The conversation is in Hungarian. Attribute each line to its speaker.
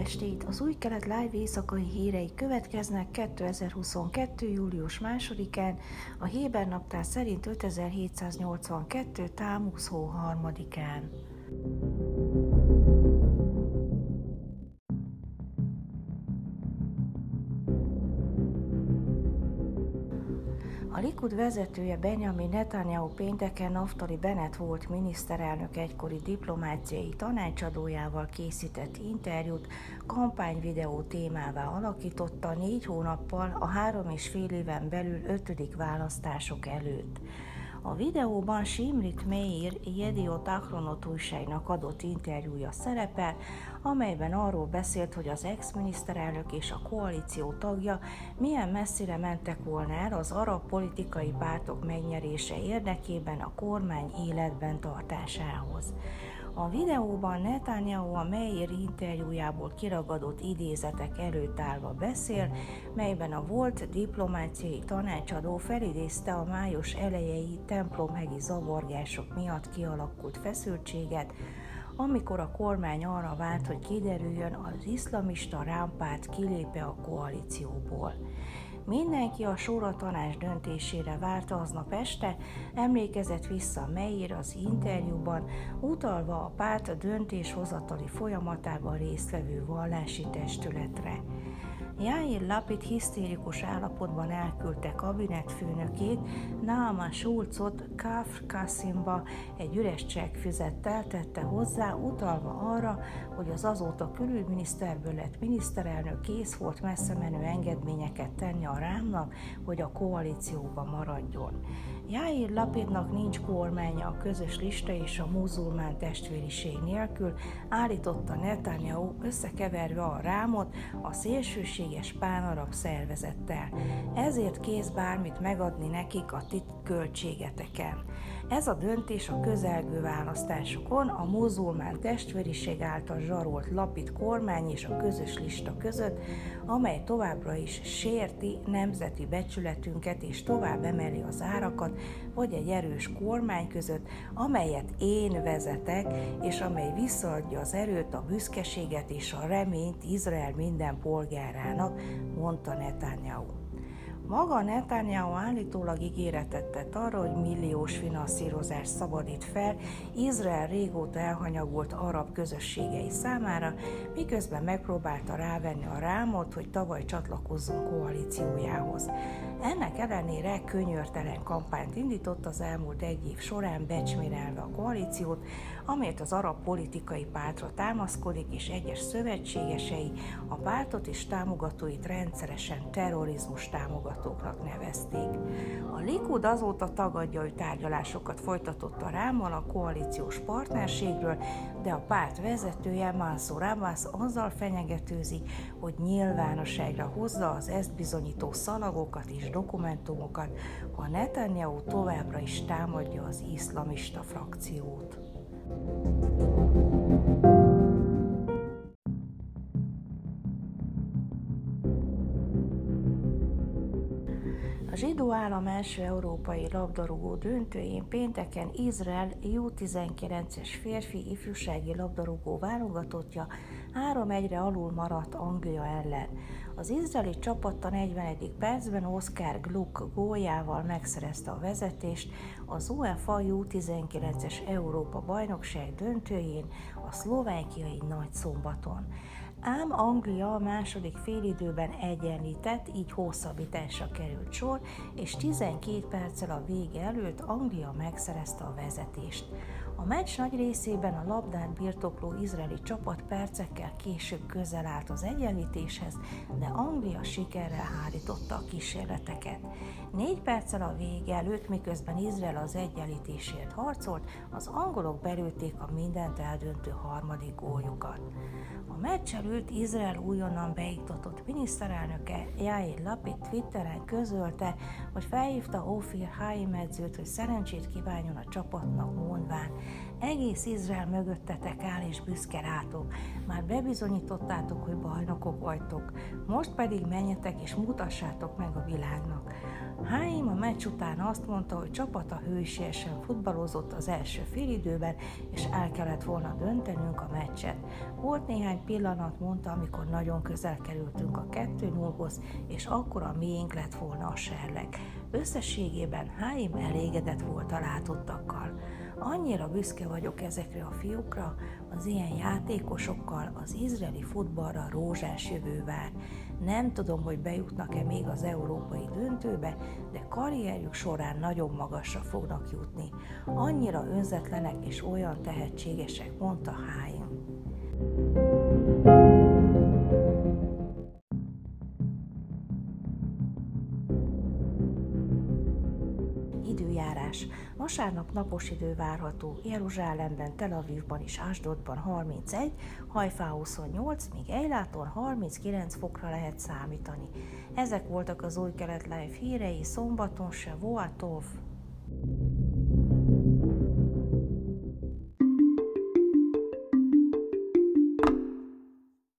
Speaker 1: estét! Az új kelet live éjszakai hírei következnek 2022. július 2-án, a Héber naptár szerint 5782. tám 23-án. Likud vezetője Benjamin Netanyahu pénteken Naftali Bennett volt miniszterelnök egykori diplomáciai tanácsadójával készített interjút kampányvideó témává alakította négy hónappal a három és fél éven belül ötödik választások előtt. A videóban Simrit Meir Jediot Akronot újságnak adott interjúja szerepel, amelyben arról beszélt, hogy az ex-miniszterelnök és a koalíció tagja milyen messzire mentek volna el az arab politikai pártok megnyerése érdekében a kormány életben tartásához. A videóban Netanyahu a Meir interjújából kiragadott idézetek előtt állva beszél, melyben a volt diplomáciai tanácsadó felidézte a május elejei templomhegi zavargások miatt kialakult feszültséget, amikor a kormány arra vált, hogy kiderüljön, az iszlamista rámpárt kilépe a koalícióból. Mindenki a Sóra tanács döntésére várta aznap este, emlékezett vissza Meir az interjúban, utalva a párt döntéshozatali folyamatában résztvevő vallási testületre. Jair Lapid hisztérikus állapotban elküldte kabinetfőnökét, Naama Schulzot Kafr Kasimba egy üres csekkfüzettel tette hozzá, utalva arra, hogy az azóta külügyminiszterből lett miniszterelnök kész volt messze menő engedményeket tenni a rámnak, hogy a koalícióba maradjon. Jair Lapidnak nincs kormánya a közös lista és a muzulmán testvériség nélkül, állította Netanyahu összekeverve a rámot a szélsőséges pánarab szervezettel. Ezért kész bármit megadni nekik a tit költségeteken. Ez a döntés a közelgő választásokon a muzulmán testvériség által zsarolt lapid kormány és a közös lista között, amely továbbra is sérti nemzeti becsületünket és tovább emeli az árakat, vagy egy erős kormány között, amelyet én vezetek, és amely visszaadja az erőt, a büszkeséget és a reményt Izrael minden polgárának, mondta Netanyahu. Maga Netanyahu állítólag ígéretet tett arra, hogy milliós finanszírozás szabadít fel Izrael régóta elhanyagolt arab közösségei számára, miközben megpróbálta rávenni a rámot, hogy tavaly csatlakozzon koalíciójához. Ennek ellenére könyörtelen kampányt indított az elmúlt egy év során becsmérelve a koalíciót, amelyet az arab politikai pártra támaszkodik, és egyes szövetségesei a pártot és támogatóit rendszeresen terrorizmus támogatóknak nevezték. A Likud azóta tagadja, hogy tárgyalásokat folytatott a rámmal a koalíciós partnerségről, de a párt vezetője Mansour Abbas azzal fenyegetőzik, hogy nyilvánosságra hozza az ezt bizonyító szalagokat és dokumentumokat, ha Netanyahu továbbra is támadja az iszlamista frakciót. A zsidó állam első európai labdarúgó döntőjén pénteken Izrael U19-es férfi ifjúsági labdarúgó válogatottja 3-1-re alul maradt Anglia ellen. Az izraeli csapat a 40. percben Oscar Gluck góljával megszerezte a vezetést az UEFA U19-es Európa bajnokság döntőjén a szlovákiai nagy szombaton ám Anglia a második félidőben egyenlített, így hosszabbításra került sor, és 12 perccel a vége előtt Anglia megszerezte a vezetést. A meccs nagy részében a labdát birtokló izraeli csapat percekkel később közel állt az egyenlítéshez, de Anglia sikerrel hárította a kísérleteket. Négy perccel a vége előtt, miközben Izrael az egyenlítésért harcolt, az angolok belőtték a mindent eldöntő harmadik góljukat. A meccs előtt Izrael újonnan beiktatott miniszterelnöke Jair Lapid Twitteren közölte, hogy felhívta Ofir Haim edzőt, hogy szerencsét kívánjon a csapatnak mondván. Egész Izrael mögöttetek áll és büszke rátok. Már bebizonyítottátok, hogy bajnokok vagytok. Most pedig menjetek és mutassátok meg a világnak. Háim a meccs után azt mondta, hogy csapata hősiesen futballozott az első félidőben, és el kellett volna döntenünk a meccset. Volt néhány pillanat, mondta, amikor nagyon közel kerültünk a 2-0-hoz, és akkor a miénk lett volna a serleg. Összességében Háim elégedett volt a látottakkal. Annyira büszke vagyok ezekre a fiúkra, az ilyen játékosokkal az izraeli futballra rózsás jövő vár. Nem tudom, hogy bejutnak-e még az európai döntőbe, de karrierjük során nagyon magasra fognak jutni. Annyira önzetlenek és olyan tehetségesek, mondta Háim. Időjárás. Vasárnap napos idő várható, Jeruzsálemben, Tel Avivban és Ásdodban 31, Hajfá 28, míg Eiláton 39 fokra lehet számítani. Ezek voltak az új kelet live hírei szombaton se you